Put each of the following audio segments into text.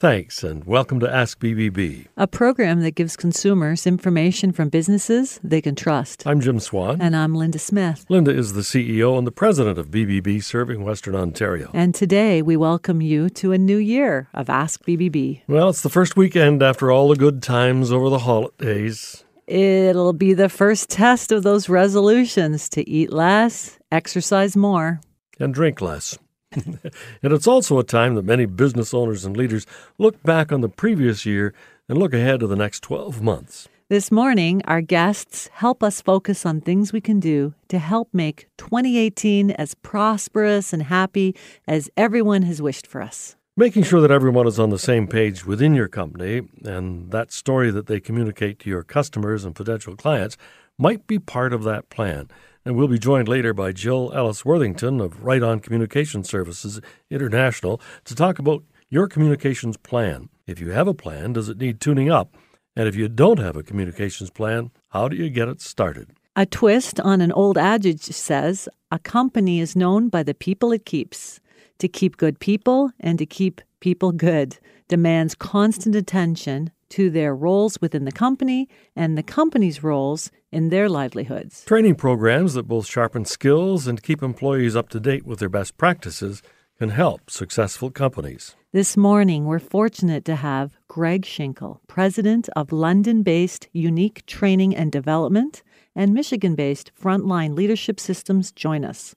Thanks, and welcome to Ask BBB. a program that gives consumers information from businesses they can trust. I'm Jim Swan. And I'm Linda Smith. Linda is the CEO and the president of BBB serving Western Ontario. And today we welcome you to a new year of Ask BBB. Well, it's the first weekend after all the good times over the holidays. It'll be the first test of those resolutions to eat less, exercise more. and drink less. and it's also a time that many business owners and leaders look back on the previous year and look ahead to the next 12 months. This morning, our guests help us focus on things we can do to help make 2018 as prosperous and happy as everyone has wished for us. Making sure that everyone is on the same page within your company and that story that they communicate to your customers and potential clients might be part of that plan. And we'll be joined later by Jill Ellis Worthington of Right On Communication Services International to talk about your communications plan. If you have a plan, does it need tuning up? And if you don't have a communications plan, how do you get it started? A twist on an old adage says a company is known by the people it keeps. To keep good people and to keep people good demands constant attention to their roles within the company and the company's roles in their livelihoods. Training programs that both sharpen skills and keep employees up to date with their best practices can help successful companies. This morning, we're fortunate to have Greg Schinkel, president of London based Unique Training and Development and Michigan based Frontline Leadership Systems, join us.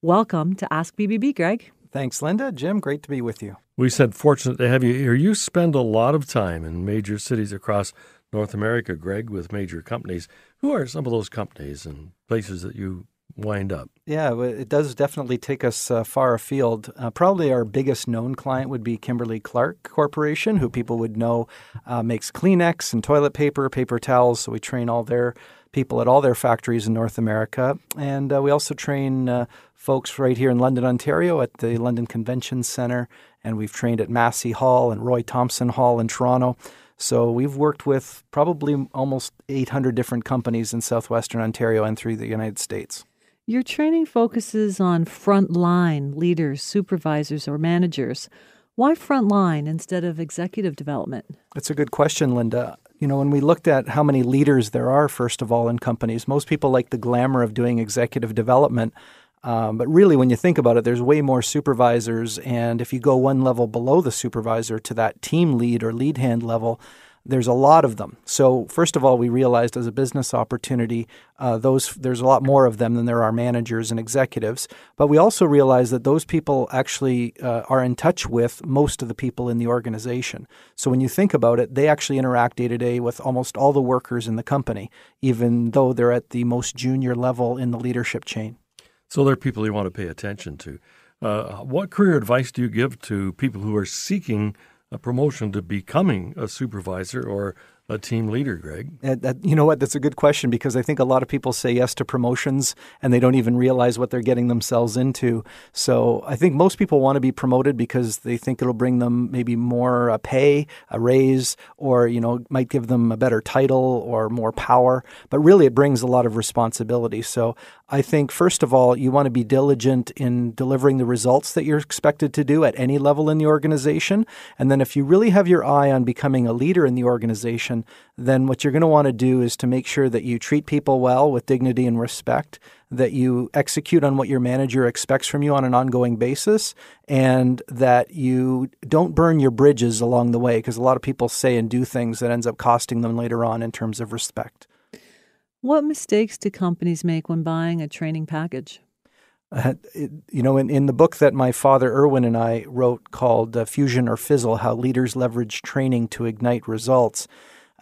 Welcome to Ask BBB, Greg. Thanks, Linda. Jim, great to be with you. We said fortunate to have you here. You spend a lot of time in major cities across North America, Greg, with major companies. Who are some of those companies and places that you wind up? Yeah, it does definitely take us uh, far afield. Uh, probably our biggest known client would be Kimberly Clark Corporation, who people would know uh, makes Kleenex and toilet paper, paper towels. So we train all their people at all their factories in North America. And uh, we also train uh, folks right here in London, Ontario at the London Convention Center. And we've trained at Massey Hall and Roy Thomson Hall in Toronto. So we've worked with probably almost 800 different companies in southwestern Ontario and through the United States. Your training focuses on frontline leaders, supervisors, or managers. Why frontline instead of executive development? That's a good question, Linda. You know, when we looked at how many leaders there are, first of all, in companies, most people like the glamour of doing executive development. Um, but really, when you think about it, there's way more supervisors. And if you go one level below the supervisor to that team lead or lead hand level, there's a lot of them. So first of all, we realized as a business opportunity, uh, those there's a lot more of them than there are managers and executives. But we also realized that those people actually uh, are in touch with most of the people in the organization. So when you think about it, they actually interact day to day with almost all the workers in the company, even though they're at the most junior level in the leadership chain. So there are people you want to pay attention to. Uh, what career advice do you give to people who are seeking a promotion to becoming a supervisor or a team leader, Greg? Uh, that, you know what? That's a good question because I think a lot of people say yes to promotions and they don't even realize what they're getting themselves into. So I think most people want to be promoted because they think it'll bring them maybe more uh, pay, a raise, or you know might give them a better title or more power. But really, it brings a lot of responsibility. So I think first of all, you want to be diligent in delivering the results that you're expected to do at any level in the organization. And then if you really have your eye on becoming a leader in the organization, then what you're going to want to do is to make sure that you treat people well with dignity and respect, that you execute on what your manager expects from you on an ongoing basis, and that you don't burn your bridges along the way because a lot of people say and do things that ends up costing them later on in terms of respect. What mistakes do companies make when buying a training package? Uh, it, you know, in, in the book that my father Irwin and I wrote called uh, Fusion or Fizzle How Leaders Leverage Training to Ignite Results,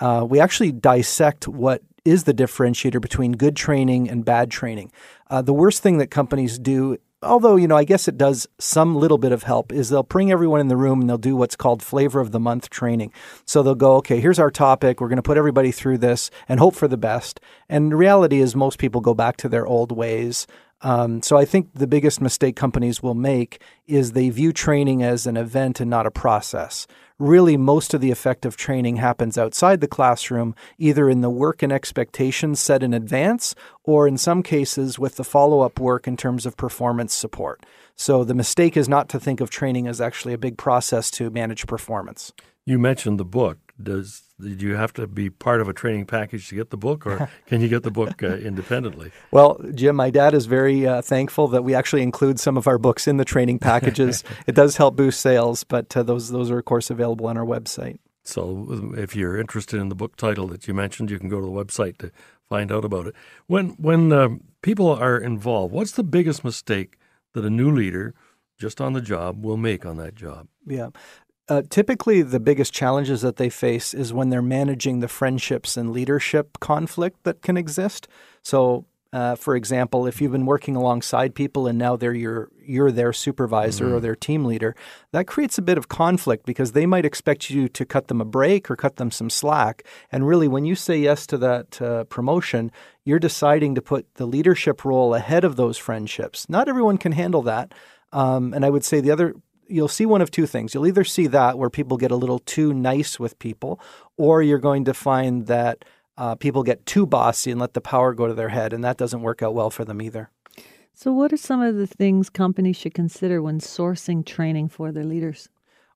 uh, we actually dissect what is the differentiator between good training and bad training. Uh, the worst thing that companies do although you know i guess it does some little bit of help is they'll bring everyone in the room and they'll do what's called flavor of the month training. So they'll go okay here's our topic. We're going to put everybody through this and hope for the best. And the reality is most people go back to their old ways um, so I think the biggest mistake companies will make is they view training as an event and not a process. Really, most of the effective training happens outside the classroom, either in the work and expectations set in advance, or in some cases with the follow up work in terms of performance support. So the mistake is not to think of training as actually a big process to manage performance. You mentioned the book. Does did you have to be part of a training package to get the book, or can you get the book uh, independently? Well, Jim, my dad is very uh, thankful that we actually include some of our books in the training packages. it does help boost sales, but uh, those those are of course available on our website. So, if you're interested in the book title that you mentioned, you can go to the website to find out about it. When when um, people are involved, what's the biggest mistake that a new leader just on the job will make on that job? Yeah. Uh, typically, the biggest challenges that they face is when they're managing the friendships and leadership conflict that can exist. So, uh, for example, if you've been working alongside people and now they're your you're their supervisor mm-hmm. or their team leader, that creates a bit of conflict because they might expect you to cut them a break or cut them some slack. And really, when you say yes to that uh, promotion, you're deciding to put the leadership role ahead of those friendships. Not everyone can handle that. Um, and I would say the other you'll see one of two things. You'll either see that where people get a little too nice with people, or you're going to find that uh, people get too bossy and let the power go to their head, and that doesn't work out well for them either. So, what are some of the things companies should consider when sourcing training for their leaders?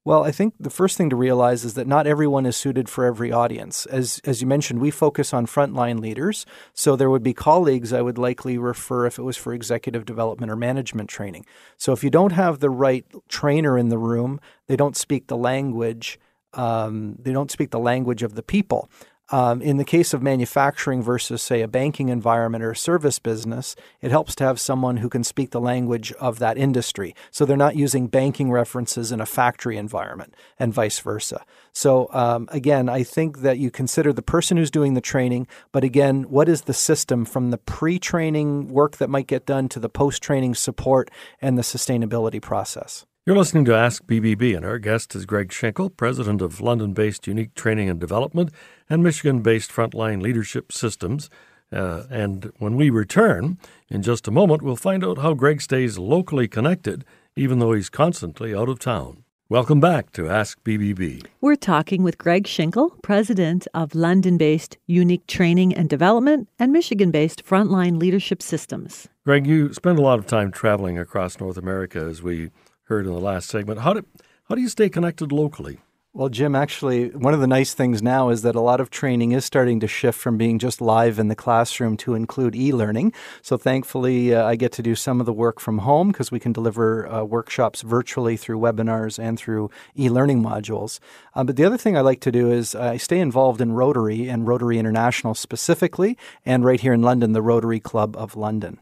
Well, I think the first thing to realize is that not everyone is suited for every audience. As as you mentioned, we focus on frontline leaders, so there would be colleagues I would likely refer if it was for executive development or management training. So if you don't have the right trainer in the room, they don't speak the language. Um, they don't speak the language of the people. Um, in the case of manufacturing versus, say, a banking environment or a service business, it helps to have someone who can speak the language of that industry. So they're not using banking references in a factory environment and vice versa. So, um, again, I think that you consider the person who's doing the training, but again, what is the system from the pre training work that might get done to the post training support and the sustainability process? You're listening to Ask BBB, and our guest is Greg Schinkel, president of London based Unique Training and Development and Michigan based Frontline Leadership Systems. Uh, and when we return in just a moment, we'll find out how Greg stays locally connected, even though he's constantly out of town. Welcome back to Ask BBB. We're talking with Greg Schinkel, president of London based Unique Training and Development and Michigan based Frontline Leadership Systems. Greg, you spend a lot of time traveling across North America as we heard in the last segment. How do, how do you stay connected locally? Well, Jim, actually, one of the nice things now is that a lot of training is starting to shift from being just live in the classroom to include e learning. So, thankfully, uh, I get to do some of the work from home because we can deliver uh, workshops virtually through webinars and through e learning modules. Uh, but the other thing I like to do is I stay involved in Rotary and Rotary International specifically, and right here in London, the Rotary Club of London.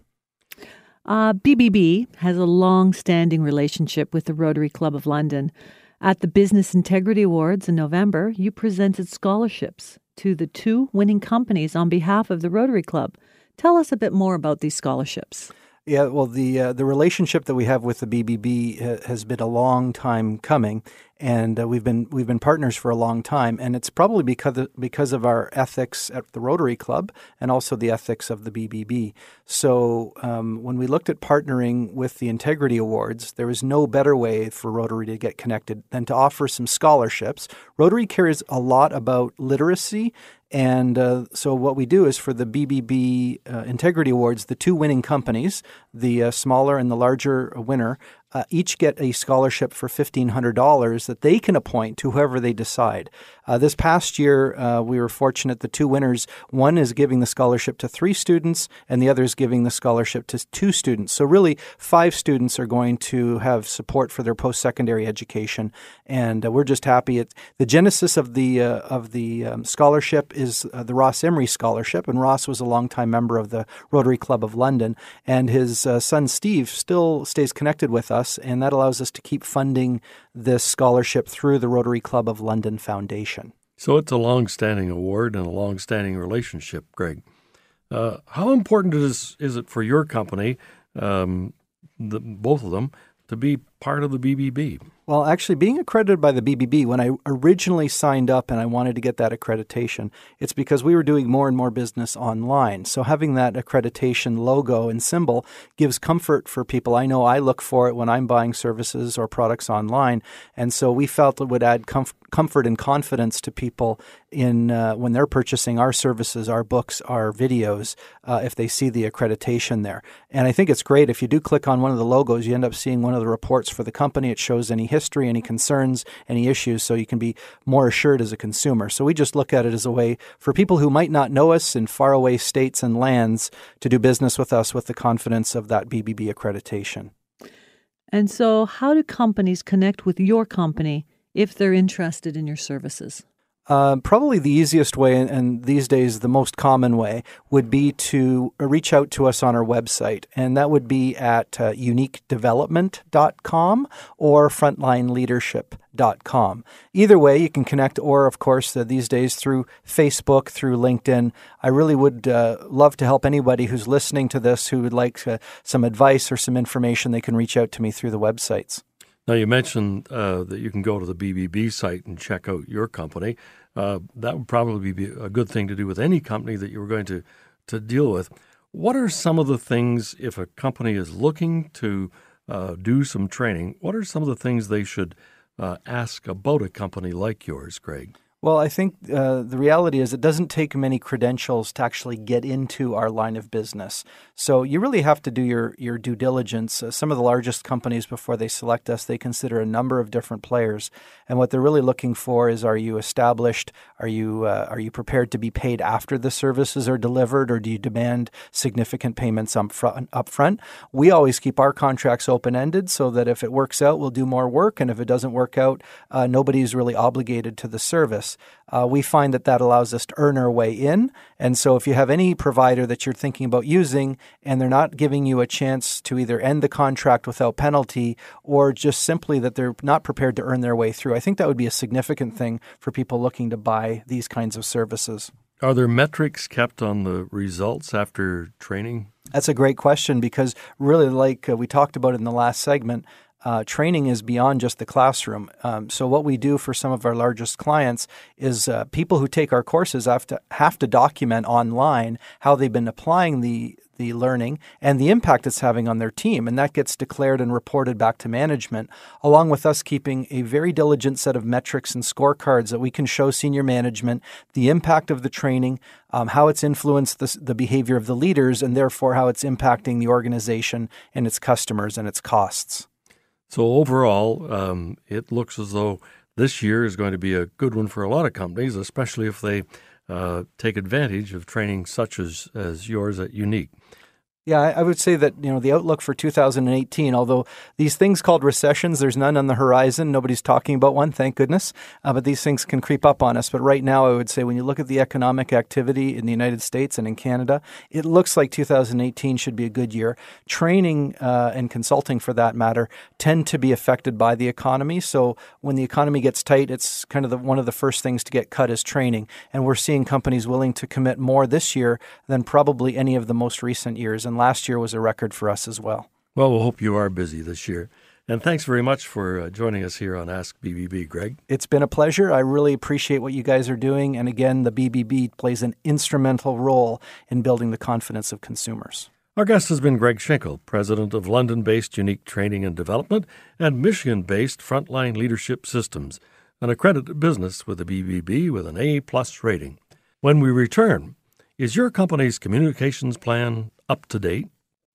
Uh, BBB has a long standing relationship with the Rotary Club of London. At the Business Integrity Awards in November, you presented scholarships to the two winning companies on behalf of the Rotary Club. Tell us a bit more about these scholarships. Yeah, well, the uh, the relationship that we have with the BBB ha- has been a long time coming, and uh, we've been we've been partners for a long time. And it's probably because of, because of our ethics at the Rotary Club and also the ethics of the BBB. So um, when we looked at partnering with the Integrity Awards, there was no better way for Rotary to get connected than to offer some scholarships. Rotary cares a lot about literacy and uh, so, what we do is for the BBB uh, Integrity Awards, the two winning companies, the uh, smaller and the larger winner, uh, each get a scholarship for $1,500 that they can appoint to whoever they decide. Uh, this past year, uh, we were fortunate the two winners one is giving the scholarship to three students, and the other is giving the scholarship to two students. So, really, five students are going to have support for their post secondary education, and uh, we're just happy. It, the genesis of the, uh, of the um, scholarship is uh, the Ross Emery Scholarship, and Ross was a longtime member of the Rotary Club of London, and his son Steve still stays connected with us, and that allows us to keep funding this scholarship through the Rotary Club of London Foundation. So it's a long-standing award and a long-standing relationship, Greg. Uh, how important is is it for your company, um, the, both of them, to be part of the BBB? Well, actually, being accredited by the BBB, when I originally signed up and I wanted to get that accreditation, it's because we were doing more and more business online. So having that accreditation logo and symbol gives comfort for people. I know I look for it when I'm buying services or products online. And so we felt it would add comf- comfort and confidence to people in uh, when they're purchasing our services, our books, our videos, uh, if they see the accreditation there. And I think it's great. If you do click on one of the logos, you end up seeing one of the reports for the company. It shows any history, any concerns, any issues, so you can be more assured as a consumer. So we just look at it as a way for people who might not know us in faraway states and lands to do business with us with the confidence of that BBB accreditation. And so, how do companies connect with your company if they're interested in your services? Uh, probably the easiest way, and these days the most common way, would be to reach out to us on our website. And that would be at uh, uniquedevelopment.com or frontlineleadership.com. Either way, you can connect, or of course, uh, these days through Facebook, through LinkedIn. I really would uh, love to help anybody who's listening to this who would like uh, some advice or some information. They can reach out to me through the websites. Now, you mentioned uh, that you can go to the BBB site and check out your company. Uh, that would probably be a good thing to do with any company that you were going to, to deal with. What are some of the things, if a company is looking to uh, do some training, what are some of the things they should uh, ask about a company like yours, Greg? Well, I think uh, the reality is it doesn't take many credentials to actually get into our line of business. So you really have to do your your due diligence. Uh, some of the largest companies, before they select us, they consider a number of different players, and what they're really looking for is: Are you established? Are you uh, are you prepared to be paid after the services are delivered, or do you demand significant payments up front? Up front? We always keep our contracts open ended, so that if it works out, we'll do more work, and if it doesn't work out, uh, nobody's really obligated to the service uh, we find that that allows us to earn our way in. And so, if you have any provider that you're thinking about using and they're not giving you a chance to either end the contract without penalty or just simply that they're not prepared to earn their way through, I think that would be a significant thing for people looking to buy these kinds of services. Are there metrics kept on the results after training? That's a great question because, really, like uh, we talked about in the last segment, uh, training is beyond just the classroom. Um, so what we do for some of our largest clients is uh, people who take our courses have to have to document online how they've been applying the the learning and the impact it's having on their team. And that gets declared and reported back to management, along with us keeping a very diligent set of metrics and scorecards that we can show senior management the impact of the training, um, how it's influenced the, the behavior of the leaders, and therefore how it's impacting the organization and its customers and its costs. So overall, um, it looks as though this year is going to be a good one for a lot of companies, especially if they uh, take advantage of training such as, as yours at Unique. Yeah, I would say that you know the outlook for 2018. Although these things called recessions, there's none on the horizon. Nobody's talking about one, thank goodness. Uh, but these things can creep up on us. But right now, I would say when you look at the economic activity in the United States and in Canada, it looks like 2018 should be a good year. Training uh, and consulting, for that matter, tend to be affected by the economy. So when the economy gets tight, it's kind of the, one of the first things to get cut is training. And we're seeing companies willing to commit more this year than probably any of the most recent years and last year was a record for us as well. Well, we'll hope you are busy this year. And thanks very much for uh, joining us here on Ask BBB, Greg. It's been a pleasure. I really appreciate what you guys are doing. And again, the BBB plays an instrumental role in building the confidence of consumers. Our guest has been Greg Schinkel, president of London based Unique Training and Development and Michigan based Frontline Leadership Systems, an accredited business with the BBB with an A plus rating. When we return, is your company's communications plan up to date?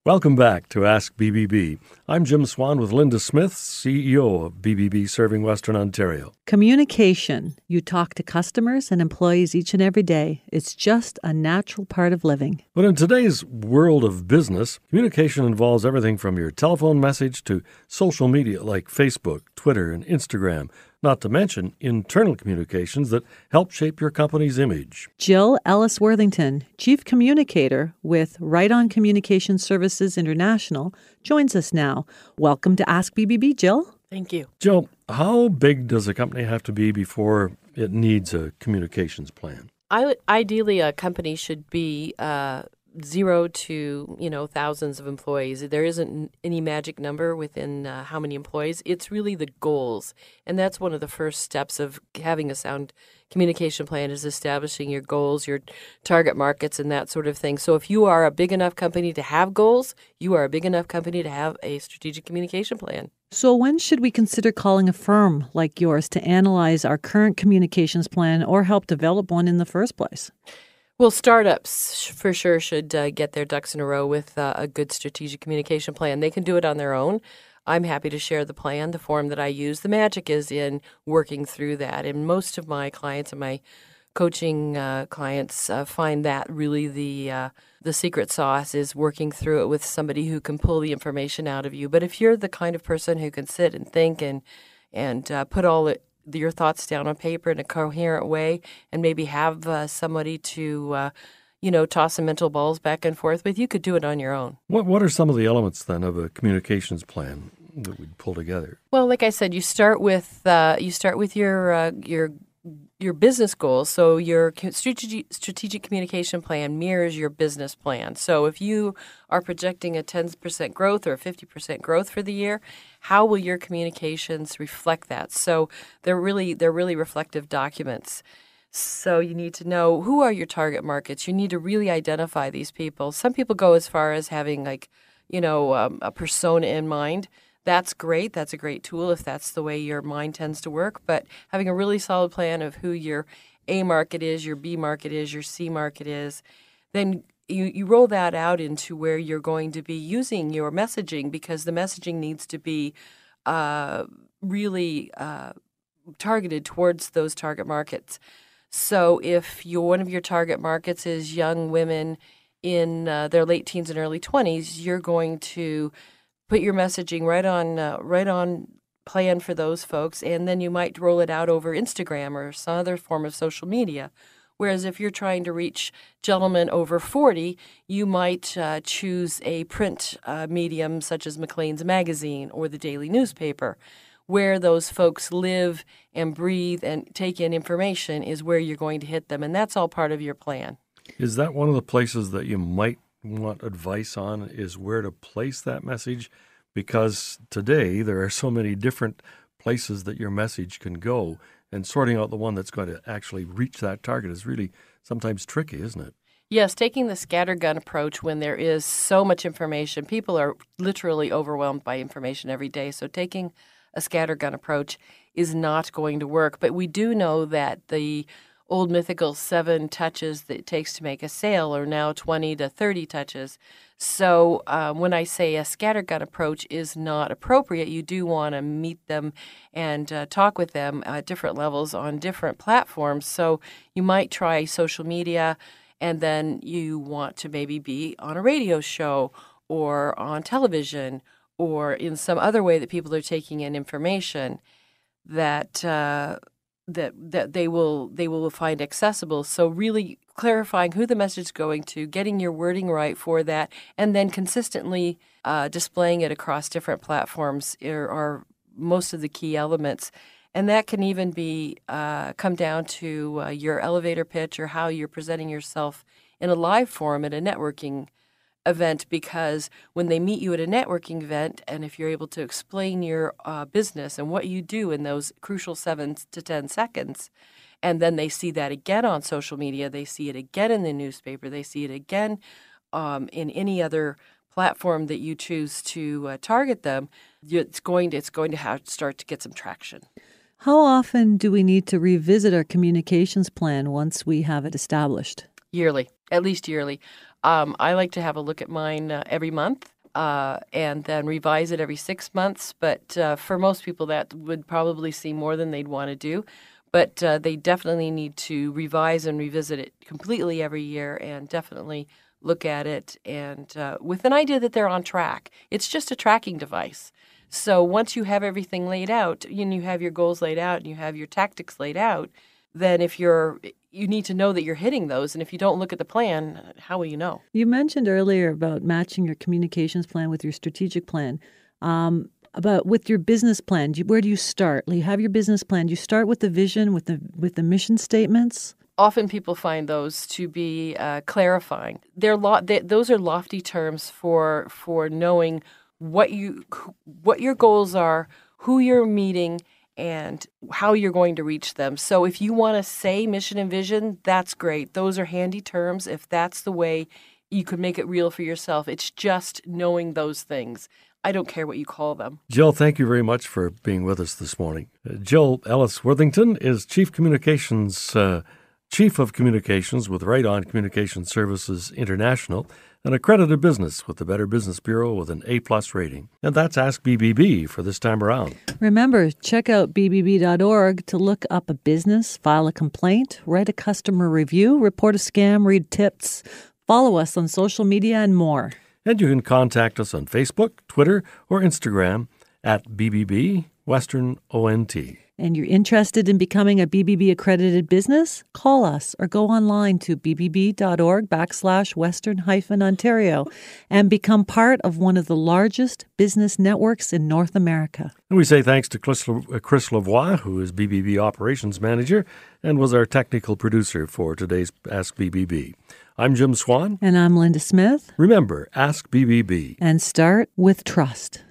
Welcome back to Ask BBB. I'm Jim Swan with Linda Smith, CEO of BBB Serving Western Ontario. Communication. You talk to customers and employees each and every day. It's just a natural part of living. But in today's world of business, communication involves everything from your telephone message to social media like Facebook, Twitter, and Instagram not to mention internal communications that help shape your company's image. Jill Ellis Worthington, Chief Communicator with Right On Communication Services International, joins us now. Welcome to Ask BBB, Jill. Thank you. Jill, how big does a company have to be before it needs a communications plan? I, ideally, a company should be uh, zero to you know thousands of employees. There isn't any magic number within uh, how many employees. It's really the goals, and that's one of the first steps of having a sound communication plan is establishing your goals, your target markets, and that sort of thing. So if you are a big enough company to have goals, you are a big enough company to have a strategic communication plan. So, when should we consider calling a firm like yours to analyze our current communications plan or help develop one in the first place? Well, startups for sure should uh, get their ducks in a row with uh, a good strategic communication plan. They can do it on their own. I'm happy to share the plan, the form that I use. The magic is in working through that. And most of my clients and my coaching uh, clients uh, find that really the uh, the secret sauce is working through it with somebody who can pull the information out of you. But if you're the kind of person who can sit and think and and uh, put all it, your thoughts down on paper in a coherent way and maybe have uh, somebody to uh, you know toss some mental balls back and forth with you could do it on your own what what are some of the elements then of a communications plan that we'd pull together well like i said you start with uh, you start with your uh, your your business goals. So your strategic strategic communication plan mirrors your business plan. So if you are projecting a 10% growth or a 50% growth for the year, how will your communications reflect that? So they're really they're really reflective documents. So you need to know who are your target markets. You need to really identify these people. Some people go as far as having like, you know, um, a persona in mind that's great. That's a great tool if that's the way your mind tends to work. But having a really solid plan of who your A market is, your B market is, your C market is, then you, you roll that out into where you're going to be using your messaging because the messaging needs to be uh, really uh, targeted towards those target markets. So if your one of your target markets is young women in uh, their late teens and early 20s, you're going to put your messaging right on uh, right on plan for those folks, and then you might roll it out over Instagram or some other form of social media. Whereas if you're trying to reach gentlemen over 40, you might uh, choose a print uh, medium such as Maclean's Magazine or the daily newspaper. Where those folks live and breathe and take in information is where you're going to hit them, and that's all part of your plan. Is that one of the places that you might want advice on is where to place that message because today there are so many different places that your message can go and sorting out the one that's going to actually reach that target is really sometimes tricky, isn't it? Yes, taking the scattergun approach when there is so much information, people are literally overwhelmed by information every day. So taking a scattergun approach is not going to work. But we do know that the old mythical seven touches that it takes to make a sale are now 20 to 30 touches. So um, when I say a scattergun approach is not appropriate, you do want to meet them and uh, talk with them at different levels on different platforms. So you might try social media, and then you want to maybe be on a radio show or on television or in some other way that people are taking in information that. Uh, that that they will they will find accessible. So really clarifying who the message is going to, getting your wording right for that, and then consistently uh, displaying it across different platforms are, are, most of the key elements. And that can even be uh, come down to uh, your elevator pitch or how you're presenting yourself in a live forum at a networking event because when they meet you at a networking event, and if you're able to explain your uh, business and what you do in those crucial seven to 10 seconds, and then they see that again on social media, they see it again in the newspaper, they see it again um, in any other platform that you choose to uh, target them, it's going to, it's going to have start to get some traction. How often do we need to revisit our communications plan once we have it established? Yearly, at least yearly. Um, I like to have a look at mine uh, every month. Uh, and then revise it every six months. But uh, for most people, that would probably seem more than they'd want to do. But uh, they definitely need to revise and revisit it completely every year and definitely look at it and uh, with an idea that they're on track. It's just a tracking device. So once you have everything laid out, and you have your goals laid out and you have your tactics laid out, then if you're you need to know that you're hitting those and if you don't look at the plan how will you know you mentioned earlier about matching your communications plan with your strategic plan um, about with your business plan where do you start you have your business plan do you start with the vision with the with the mission statements often people find those to be uh, clarifying. They're lo- they, those are lofty terms for for knowing what you what your goals are, who you're meeting, and how you're going to reach them. So if you want to say mission and vision, that's great. Those are handy terms if that's the way you could make it real for yourself. It's just knowing those things. I don't care what you call them. Jill, thank you very much for being with us this morning. Uh, Jill Ellis Worthington is Chief Communications uh, Chief of Communications with Right On Communication Services International, an accredited business with the Better Business Bureau with an A plus rating. And that's Ask BBB for this time around. Remember, check out bbb.org to look up a business, file a complaint, write a customer review, report a scam, read tips, follow us on social media, and more. And you can contact us on Facebook, Twitter, or Instagram at BBB Western ONT and you're interested in becoming a BBB accredited business, call us or go online to bbb.org backslash western hyphen Ontario and become part of one of the largest business networks in North America. And we say thanks to Chris, uh, Chris Lavoie, who is BBB Operations Manager and was our technical producer for today's Ask BBB. I'm Jim Swan. And I'm Linda Smith. Remember, ask BBB. And start with trust.